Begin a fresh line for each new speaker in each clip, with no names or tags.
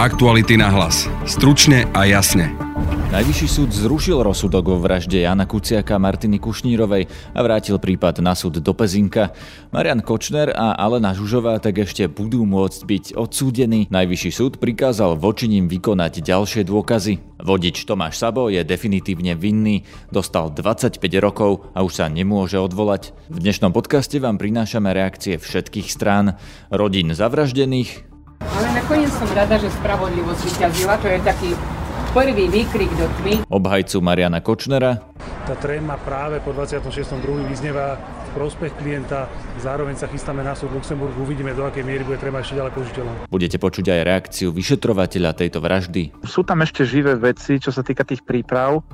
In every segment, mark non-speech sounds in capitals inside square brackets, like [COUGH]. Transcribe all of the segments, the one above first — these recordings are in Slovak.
Aktuality na hlas. Stručne a jasne.
Najvyšší súd zrušil rozsudok vo vražde Jana Kuciaka a Martiny Kušnírovej a vrátil prípad na súd do Pezinka. Marian Kočner a Alena Žužová tak ešte budú môcť byť odsúdení. Najvyšší súd prikázal voči ním vykonať ďalšie dôkazy. Vodič Tomáš Sabo je definitívne vinný, dostal 25 rokov a už sa nemôže odvolať. V dnešnom podcaste vám prinášame reakcie všetkých strán, rodín zavraždených,
ale nakoniec som rada, že spravodlivosť vyťazila, to je taký prvý výkrik do tmy.
Obhajcu Mariana Kočnera.
Tá tréma práve po 26.2. vyznieva v prospech klienta. Zároveň sa chystáme na súd Luxemburgu. Uvidíme, do akej miery bude tréma ešte ďalej použiteľná.
Budete počuť aj reakciu vyšetrovateľa tejto vraždy.
Sú tam ešte živé veci, čo sa týka tých príprav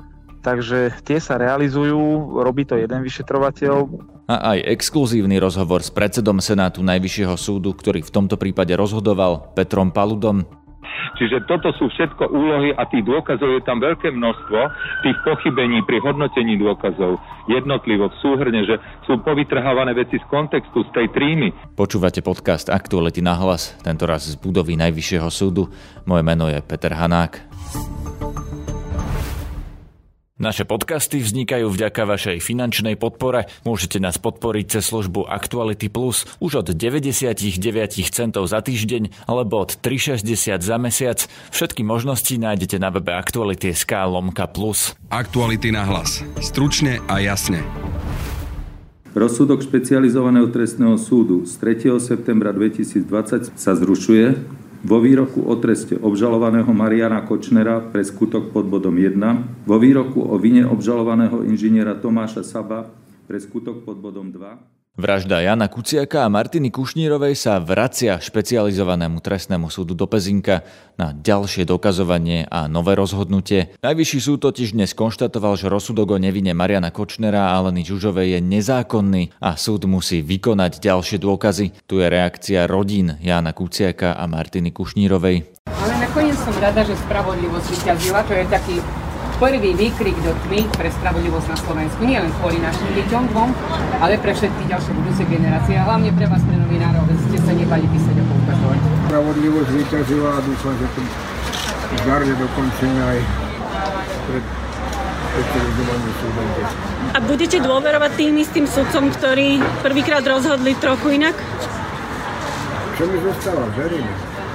takže tie sa realizujú, robí to jeden vyšetrovateľ.
A aj exkluzívny rozhovor s predsedom Senátu Najvyššieho súdu, ktorý v tomto prípade rozhodoval, Petrom Paludom,
Čiže toto sú všetko úlohy a tých dôkazov je tam veľké množstvo, tých pochybení pri hodnotení dôkazov jednotlivo v súhrne, že sú povytrhávané veci z kontextu, z tej trímy.
Počúvate podcast Aktuality na hlas, tentoraz z budovy Najvyššieho súdu. Moje meno je Peter Hanák. Naše podcasty vznikajú vďaka vašej finančnej podpore. Môžete nás podporiť cez službu Actuality Plus už od 99 centov za týždeň alebo od 3,60 za mesiac. Všetky možnosti nájdete na webe Actuality.sk lomka plus.
Aktuality na hlas. Stručne a jasne.
Rozsudok špecializovaného trestného súdu z 3. septembra 2020 sa zrušuje vo výroku o treste obžalovaného Mariana Kočnera pre skutok pod bodom 1, vo výroku o vine obžalovaného inžiniera Tomáša Saba pre skutok pod bodom 2,
Vražda Jana Kuciaka a Martiny Kušnírovej sa vracia špecializovanému trestnému súdu do Pezinka na ďalšie dokazovanie a nové rozhodnutie. Najvyšší súd totiž dnes konštatoval, že rozsudok o nevine Mariana Kočnera a Aleny Žužovej je nezákonný a súd musí vykonať ďalšie dôkazy. Tu je reakcia rodín Jana Kuciaka a Martiny Kušnírovej.
Ale nakoniec som rada, že spravodlivosť vyťazila, to je taký prvý výkrik do tmy pre spravodlivosť na Slovensku. Nie len kvôli našim deťom dvom, ale pre všetky ďalšie budúce generácie a hlavne pre vás, pre novinárov, že ste sa nebali písať a poukazovať.
Spravodlivosť vyťazila a dúfam, že to zdarne dokončíme aj pred
a budete dôverovať tým istým sudcom, ktorí prvýkrát rozhodli trochu inak?
Čo mi zostáva? Verím.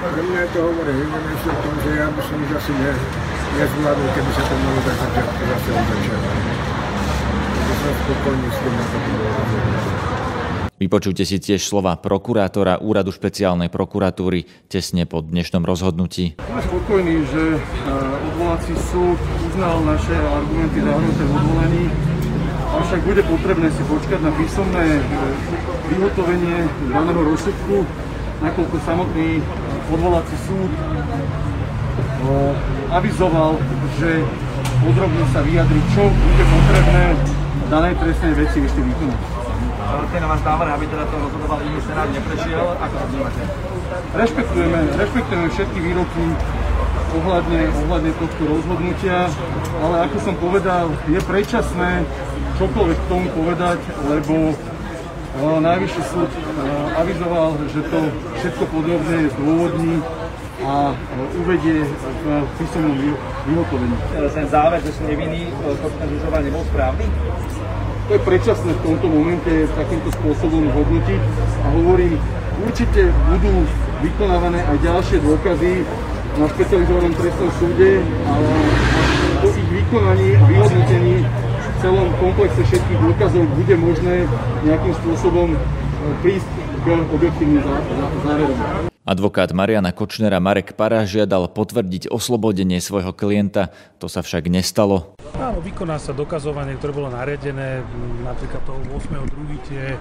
Pre mňa je to hovorí, že tom, že ja by som už asi ne, nezvládol, keby sa to malo tak začiatku zase od začiatku. som spokojný s tým, ako to bolo
Vypočujte si tiež slova prokurátora Úradu špeciálnej prokuratúry tesne po dnešnom rozhodnutí.
Sme spokojní, že eh, odvolací súd uznal naše argumenty zahrnuté v odvolaní, avšak bude potrebné si počkať na písomné eh, vyhotovenie daného rozsudku, nakoľko samotný odvolací súd avizoval, že podrobne sa vyjadri, čo bude potrebné v danej trestnej veci ešte vykonať.
Na vás návrh, aby teda to rozhodoval iný senát neprešiel, ako to vnímate?
Rešpektujeme, rešpektujeme všetky výroky ohľadne, ohľadne tohto rozhodnutia, ale ako som povedal, je predčasné čokoľvek k tomu povedať, lebo Najvyšší súd avizoval, že to všetko podrobne zdôvodní a uvedie v písomnom vyhotovení.
Ten záver, že sú nevinní, Kočner Žužová nebol správny?
To je predčasné v tomto momente takýmto spôsobom hodnotiť a hovorím, určite budú vykonávané aj ďalšie dôkazy na špecializovanom trestnom súde a po ich vykonaní a vyhodnotení v celom komplexe všetkých dôkazov bude možné nejakým spôsobom prísť k objektívnym záverom.
Advokát Mariana Kočnera Marek Para žiadal potvrdiť oslobodenie svojho klienta, to sa však nestalo.
Áno, vykoná sa dokazovanie, ktoré bolo nariadené, napríklad toho 8.2. Tie,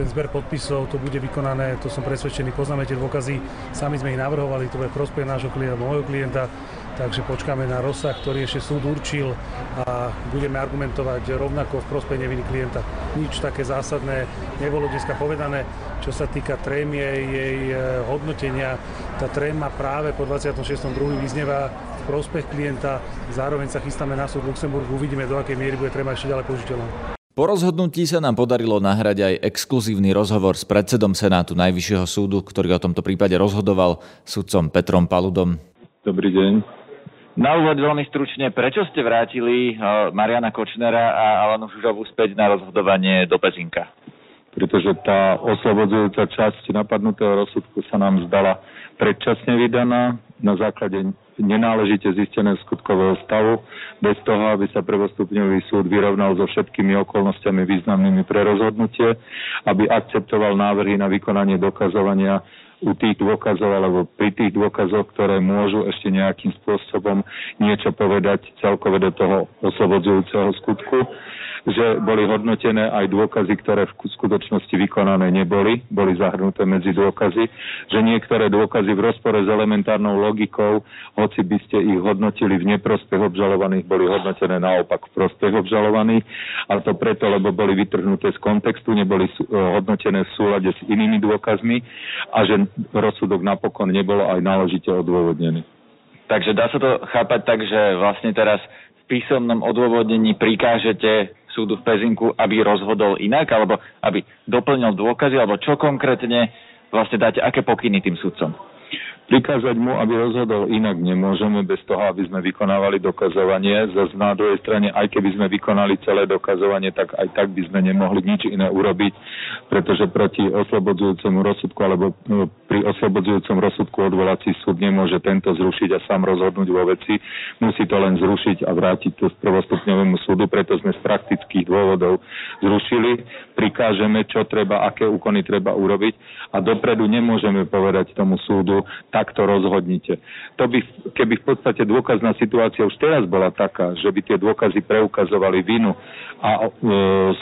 ten zber podpisov, to bude vykonané, to som presvedčený, poznáme tie dôkazy, sami sme ich navrhovali, to bude prospech nášho klienta, môjho klienta, takže počkáme na rozsah, ktorý ešte súd určil a budeme argumentovať rovnako v prospech neviny klienta. Nič také zásadné nebolo dneska povedané, čo sa týka trémie jej e, hodnotenia. Tá tréma práve po 26.2. vyznieva v prospech klienta, zároveň sa chystáme na súd Luxemburgu, uvidíme do akej miery bude tréma ešte ďalej použiteľná.
Po rozhodnutí sa nám podarilo nahrať aj exkluzívny rozhovor s predsedom Senátu Najvyššieho súdu, ktorý o tomto prípade rozhodoval, sudcom Petrom Paludom.
Dobrý deň.
Na úvod veľmi stručne, prečo ste vrátili eh, Mariana Kočnera a Alanu Žužovu späť na rozhodovanie do Pezinka?
Pretože tá oslobodzujúca časť napadnutého rozsudku sa nám zdala predčasne vydaná na základe nenáležite zisteného skutkového stavu, bez toho, aby sa prvostupňový súd vyrovnal so všetkými okolnostiami významnými pre rozhodnutie, aby akceptoval návrhy na vykonanie dokazovania u tých dôkazov alebo pri tých dôkazoch, ktoré môžu ešte nejakým spôsobom niečo povedať celkové do toho oslobodzujúceho skutku že boli hodnotené aj dôkazy, ktoré v skutočnosti vykonané neboli, boli zahrnuté medzi dôkazy, že niektoré dôkazy v rozpore s elementárnou logikou, hoci by ste ich hodnotili v neprospech obžalovaných, boli hodnotené naopak v prospech obžalovaných. A to preto, lebo boli vytrhnuté z kontextu, neboli hodnotené v súlade s inými dôkazmi a že rozsudok napokon nebolo aj náležite odôvodnený.
Takže dá sa to chápať tak, že vlastne teraz v písomnom odôvodnení prikážete súdu v Pezinku, aby rozhodol inak, alebo aby doplnil dôkazy, alebo čo konkrétne vlastne dáte, aké pokyny tým sudcom?
Prikázať mu, aby rozhodol inak nemôžeme bez toho, aby sme vykonávali dokazovanie. Zase na druhej strane, aj keby sme vykonali celé dokazovanie, tak aj tak by sme nemohli nič iné urobiť, pretože proti oslobodzujúcemu rozsudku alebo no, pri oslobodzujúcom rozsudku odvolací súd nemôže tento zrušiť a sám rozhodnúť vo veci. Musí to len zrušiť a vrátiť to prvostupňovému súdu, preto sme z praktických dôvodov zrušili. Prikážeme, čo treba, aké úkony treba urobiť a dopredu nemôžeme povedať tomu súdu, takto rozhodnite. To by, keby v podstate dôkazná situácia už teraz bola taká, že by tie dôkazy preukazovali vinu a e,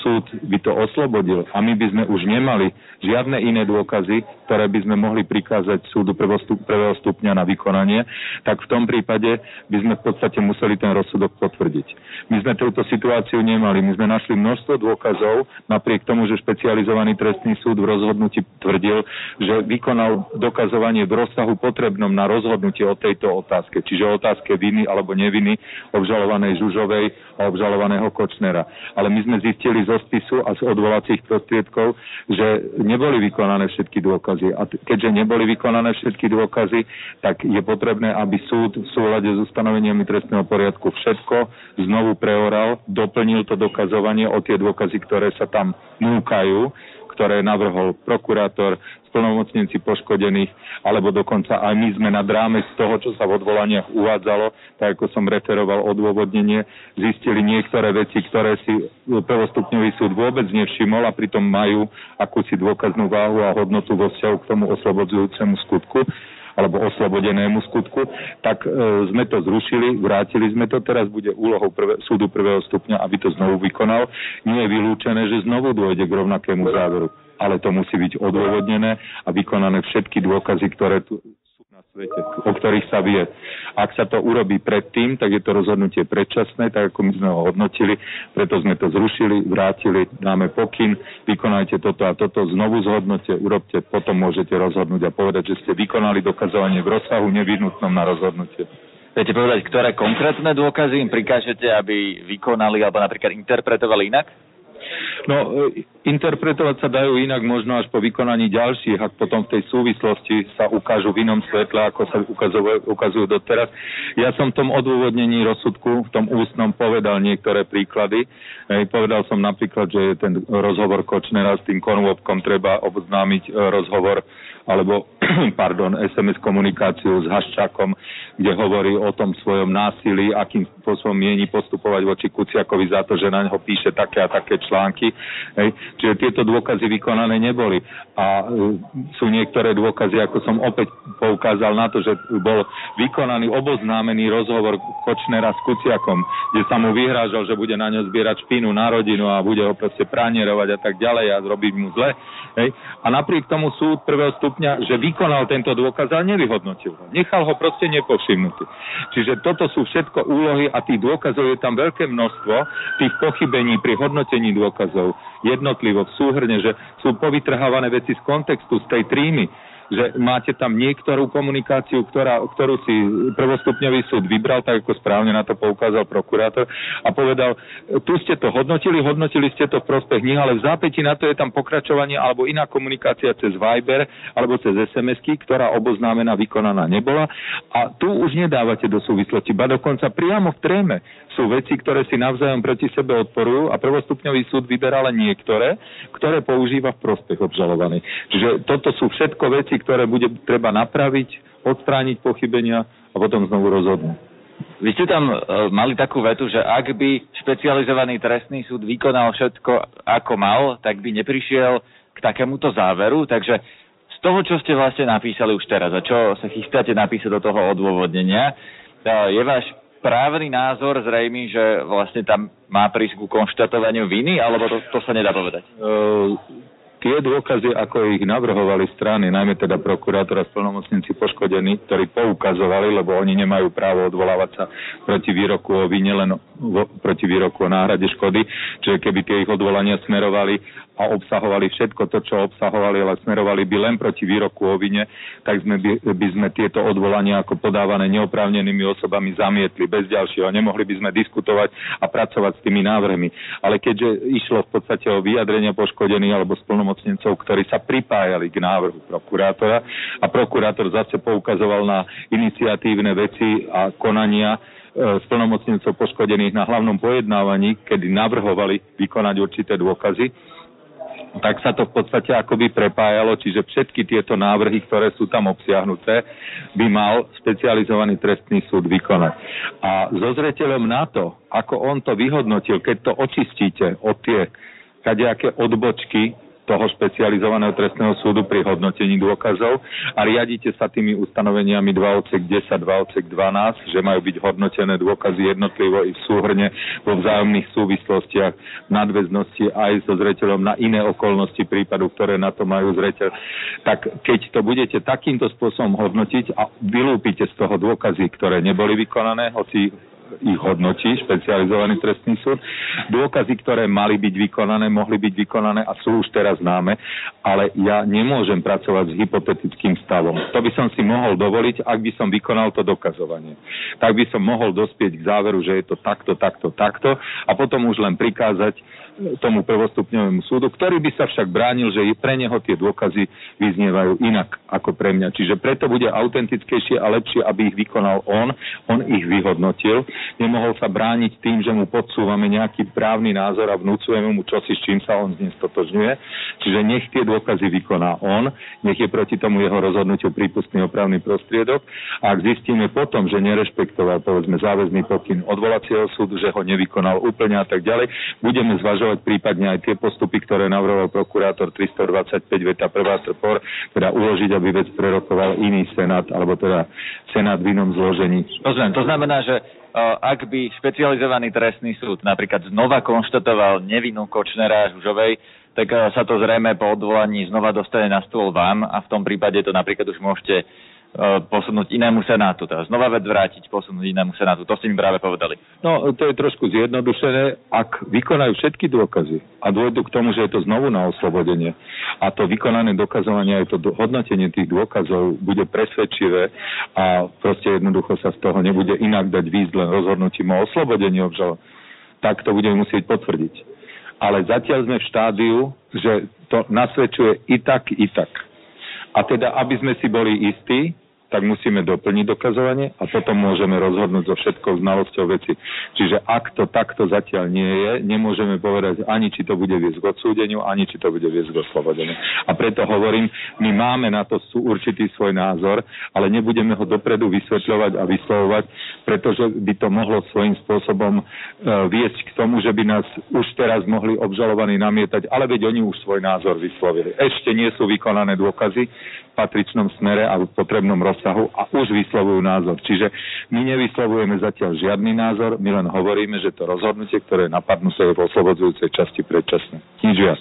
súd by to oslobodil a my by sme už nemali žiadne iné dôkazy, ktoré by sme mohli prikázať súdu prvého stupňa na vykonanie, tak v tom prípade by sme v podstate museli ten rozsudok potvrdiť. My sme túto situáciu nemali. My sme našli množstvo dôkazov, napriek tomu, že špecializovaný trestný súd v rozhodnutí tvrdil, že vykonal dokazovanie v rozsahu potrebnom na rozhodnutie o tejto otázke, čiže otázke viny alebo neviny obžalovanej Žužovej a obžalovaného Kočnera. Ale my sme zistili zo spisu a z odvolacích prostriedkov, že neboli vykonané všetky dôkazy. A keďže neboli vykonané všetky dôkazy, tak je potrebné, aby súd v súlade s ustanoveniami trestného poriadku všetko znovu preoral, doplnil to dokazovanie o tie dôkazy, ktoré sa tam núkajú ktoré navrhol prokurátor, splnomocnenci poškodených, alebo dokonca aj my sme nad rámec toho, čo sa v odvolaniach uvádzalo, tak ako som referoval odôvodnenie, zistili niektoré veci, ktoré si prvostupňový súd vôbec nevšimol a pritom majú akúsi dôkaznú váhu a hodnotu vo vzťahu k tomu oslobodzujúcemu skutku alebo oslobodenému skutku, tak e, sme to zrušili, vrátili sme to, teraz bude úlohou prvé, súdu prvého stupňa, aby to znovu vykonal. Nie je vylúčené, že znovu dôjde k rovnakému záveru, ale to musí byť odôvodnené a vykonané všetky dôkazy, ktoré tu svete, o ktorých sa vie. Ak sa to urobí predtým, tak je to rozhodnutie predčasné, tak ako my sme ho hodnotili, preto sme to zrušili, vrátili, dáme pokyn, vykonajte toto a toto, znovu zhodnote, urobte, potom môžete rozhodnúť a povedať, že ste vykonali dokazovanie v rozsahu nevyhnutnom na rozhodnutie.
Viete povedať, ktoré konkrétne dôkazy im prikážete, aby vykonali alebo napríklad interpretovali inak?
No, e, interpretovať sa dajú inak možno až po vykonaní ďalších, ak potom v tej súvislosti sa ukážu v inom svetle, ako sa ukazujú, ukazujú doteraz. Ja som v tom odôvodnení rozsudku, v tom ústnom povedal niektoré príklady. Ej, povedal som napríklad, že ten rozhovor Kočnera s tým konvopkom treba obznámiť e, rozhovor alebo [CLEARS THROAT] pardon, SMS komunikáciu s Haščákom, kde hovorí o tom svojom násilí, akým spôsobom mieni postupovať voči Kuciakovi za to, že na neho píše také a také články. Hej. Čiže tieto dôkazy vykonané neboli. A uh, sú niektoré dôkazy, ako som opäť poukázal na to, že bol vykonaný oboznámený rozhovor Kočnera s Kuciakom, kde sa mu vyhrážal, že bude na ňo zbierať špínu na rodinu a bude ho proste pranierovať a tak ďalej a zrobiť mu zle. Hej. A napriek tomu súd prvého stupňa, že vykonal tento dôkaz, ale nevyhodnotil ho. Nechal ho proste nepovšimnutý. Čiže toto sú všetko úlohy a tých dôkazov je tam veľké množstvo, tých pochybení pri hodnotení dôkazov jednotlivo v súhrne, že sú povytrhávané veci z kontextu, z tej trímy že máte tam niektorú komunikáciu, ktorá, ktorú si prvostupňový súd vybral, tak ako správne na to poukázal prokurátor a povedal, tu ste to hodnotili, hodnotili ste to v prospech nich, ale v zápäti na to je tam pokračovanie alebo iná komunikácia cez Viber alebo cez SMS-ky, ktorá oboznámená vykonaná nebola a tu už nedávate do súvislosti, ba dokonca priamo v tréme sú veci, ktoré si navzájom proti sebe odporujú a prvostupňový súd vyberá len niektoré, ktoré používa v prospech obžalovaných. Čiže toto sú všetko veci, ktoré bude treba napraviť, odstrániť pochybenia a potom znovu rozhodnúť.
Vy ste tam e, mali takú vetu, že ak by špecializovaný trestný súd vykonal všetko ako mal, tak by neprišiel k takémuto záveru. Takže z toho, čo ste vlastne napísali už teraz a čo sa chystáte napísať do toho odôvodnenia, e, je váš právny názor zrejmy, že vlastne tam má prísť ku konštatovaniu viny, alebo to, to sa nedá povedať? Uh,
tie dôkazy, ako ich navrhovali strany, najmä teda prokurátora splnomocníci poškodení, ktorí poukazovali, lebo oni nemajú právo odvolávať sa proti výroku o vine, len proti výroku o náhrade škody, čiže keby tie ich odvolania smerovali a obsahovali všetko to, čo obsahovali, ale smerovali by len proti výroku o vine, tak sme by, by sme tieto odvolania ako podávané neoprávnenými osobami zamietli bez ďalšieho. Nemohli by sme diskutovať a pracovať s tými návrhmi. Ale keďže išlo v podstate o vyjadrenia poškodených alebo splnomocnencov, ktorí sa pripájali k návrhu prokurátora a prokurátor zase poukazoval na iniciatívne veci a konania, e, splnomocnencov poškodených na hlavnom pojednávaní, kedy navrhovali vykonať určité dôkazy, tak sa to v podstate akoby prepájalo, čiže všetky tieto návrhy, ktoré sú tam obsiahnuté, by mal špecializovaný trestný súd vykonať. A so zreteľom na to, ako on to vyhodnotil, keď to očistíte od tie kadejaké odbočky, toho špecializovaného trestného súdu pri hodnotení dôkazov a riadite sa tými ustanoveniami 2 odsek 10, 2 odsek 12, že majú byť hodnotené dôkazy jednotlivo i v súhrne vo vzájomných súvislostiach, nadväznosti aj so zreteľom na iné okolnosti prípadu, ktoré na to majú zreteľ. Tak keď to budete takýmto spôsobom hodnotiť a vylúpite z toho dôkazy, ktoré neboli vykonané, hoci ich hodnotí špecializovaný trestný súd. Dôkazy, ktoré mali byť vykonané, mohli byť vykonané a sú už teraz známe, ale ja nemôžem pracovať s hypotetickým stavom. To by som si mohol dovoliť, ak by som vykonal to dokazovanie. Tak by som mohol dospieť k záveru, že je to takto, takto, takto a potom už len prikázať tomu prvostupňovému súdu, ktorý by sa však bránil, že pre neho tie dôkazy vyznievajú inak ako pre mňa. Čiže preto bude autentickejšie a lepšie, aby ich vykonal on, on ich vyhodnotil. Nemohol sa brániť tým, že mu podsúvame nejaký právny názor a vnúcujeme mu čosi, s čím sa on z stotožňuje. Čiže nech tie dôkazy vykoná on, nech je proti tomu jeho rozhodnutiu prípustný opravný prostriedok. A ak zistíme potom, že nerešpektoval povedzme záväzný pokyn odvolacieho súdu, že ho nevykonal úplne a tak ďalej, budeme zvažovať prípadne aj tie postupy, ktoré navrhoval prokurátor 325 veta prvá trpor, teda uložiť, aby vec prerokoval iný senát, alebo teda senát v inom zložení.
Rozumiem, to znamená, že ak by špecializovaný trestný súd napríklad znova konštatoval nevinu Kočnera a Žužovej, tak sa to zrejme po odvolaní znova dostane na stôl vám a v tom prípade to napríklad už môžete posunúť inému senátu. Teda znova vec vrátiť, posunúť inému senátu. To ste mi práve povedali.
No, to je trošku zjednodušené. Ak vykonajú všetky dôkazy a dôjdu k tomu, že je to znovu na oslobodenie a to vykonané dokazovanie, aj to hodnotenie tých dôkazov bude presvedčivé a proste jednoducho sa z toho nebude inak dať výjsť len rozhodnutím o oslobodení obžal, tak to budeme musieť potvrdiť. Ale zatiaľ sme v štádiu, že to nasvedčuje i tak, i tak. A teda, aby sme si boli istí, tak musíme doplniť dokazovanie a potom môžeme rozhodnúť so všetkou znalosťou veci. Čiže ak to takto zatiaľ nie je, nemôžeme povedať ani, či to bude viesť k odsúdeniu, ani či to bude viesť k oslobodeniu. A preto hovorím, my máme na to určitý svoj názor, ale nebudeme ho dopredu vysvetľovať a vyslovovať, pretože by to mohlo svojím spôsobom e, viesť k tomu, že by nás už teraz mohli obžalovaní namietať, ale veď oni už svoj názor vyslovili. Ešte nie sú vykonané dôkazy, patričnom smere a v potrebnom rozsahu a už vyslovujú názor. Čiže my nevyslovujeme zatiaľ žiadny názor, my len hovoríme, že to rozhodnutie, ktoré napadnú je v oslobodzujúcej časti predčasné. Nič viac.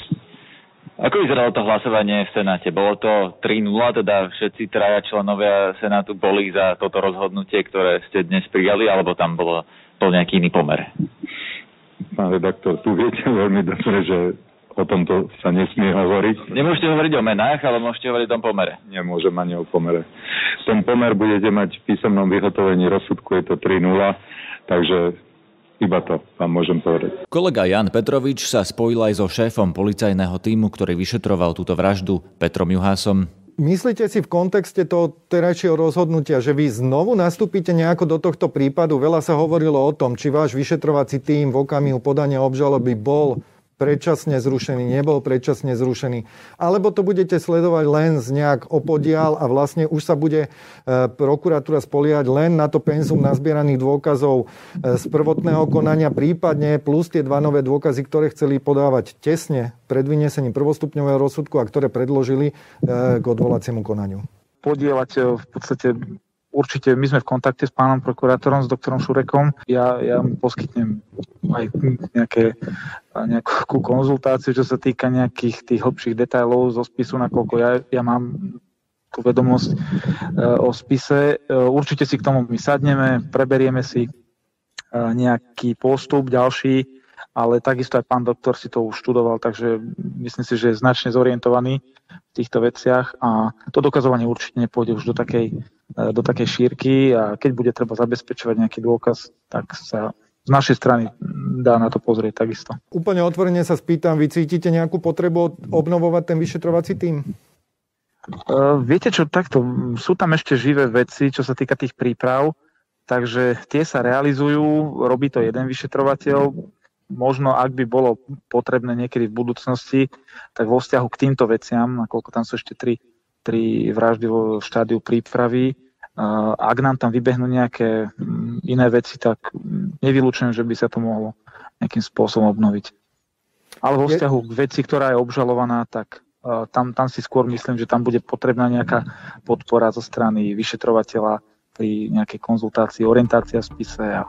Ako vyzeralo to hlasovanie v Senáte? Bolo to 3-0, teda všetci traja členovia Senátu boli za toto rozhodnutie, ktoré ste dnes prijali, alebo tam bolo to nejaký iný pomer?
Pán redaktor, tu viete veľmi dobre, že o tomto sa nesmie hovoriť.
Nemôžete hovoriť o menách, ale môžete hovoriť o tom pomere.
Nemôžem ani o pomere. Ten pomer budete mať v písomnom vyhotovení rozsudku, je to 3-0, takže iba to vám môžem povedať.
Kolega Jan Petrovič sa spojil aj so šéfom policajného týmu, ktorý vyšetroval túto vraždu, Petrom Juhásom.
Myslíte si v kontexte toho terajšieho rozhodnutia, že vy znovu nastúpite nejako do tohto prípadu? Veľa sa hovorilo o tom, či váš vyšetrovací tým v okamihu podania obžaloby bol predčasne zrušený, nebol predčasne zrušený. Alebo to budete sledovať len z nejak opodial a vlastne už sa bude e, prokuratúra spoliehať len na to penzum nazbieraných dôkazov e, z prvotného konania, prípadne plus tie dva nové dôkazy, ktoré chceli podávať tesne pred vyniesením prvostupňového rozsudku a ktoré predložili e, k odvolaciemu konaniu.
Podielať v podstate určite my sme v kontakte s pánom prokurátorom, s doktorom Šurekom. Ja, ja mu poskytnem aj nejaké, nejakú konzultáciu, čo sa týka nejakých tých hlbších detailov zo spisu, nakoľko ja, ja mám tú vedomosť e, o spise. E, určite si k tomu my sadneme, preberieme si e, nejaký postup ďalší, ale takisto aj pán doktor si to už študoval, takže myslím si, že je značne zorientovaný v týchto veciach a to dokazovanie určite nepôjde už do takej do takej šírky a keď bude treba zabezpečovať nejaký dôkaz, tak sa z našej strany dá na to pozrieť takisto.
Úplne otvorene sa spýtam, vy cítite nejakú potrebu obnovovať ten vyšetrovací tým?
Uh, viete čo, takto, sú tam ešte živé veci, čo sa týka tých príprav, takže tie sa realizujú, robí to jeden vyšetrovateľ, možno ak by bolo potrebné niekedy v budúcnosti, tak vo vzťahu k týmto veciam, nakoľko tam sú ešte tri tri vraždy vo štádiu prípravy. Ak nám tam vybehnú nejaké iné veci, tak nevylučujem, že by sa to mohlo nejakým spôsobom obnoviť. Ale vo vzťahu k veci, ktorá je obžalovaná, tak tam, tam si skôr myslím, že tam bude potrebná nejaká podpora zo strany vyšetrovateľa pri nejakej konzultácii, orientácia v spise a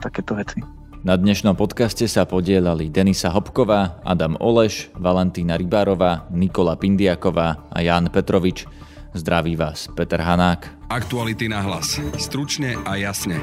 takéto veci.
Na dnešnom podcaste sa podielali Denisa Hopková, Adam Oleš, Valentína Rybárová, Nikola Pindiaková a Jan Petrovič. Zdraví vás Peter Hanák.
Aktuality na hlas. Stručne a jasne.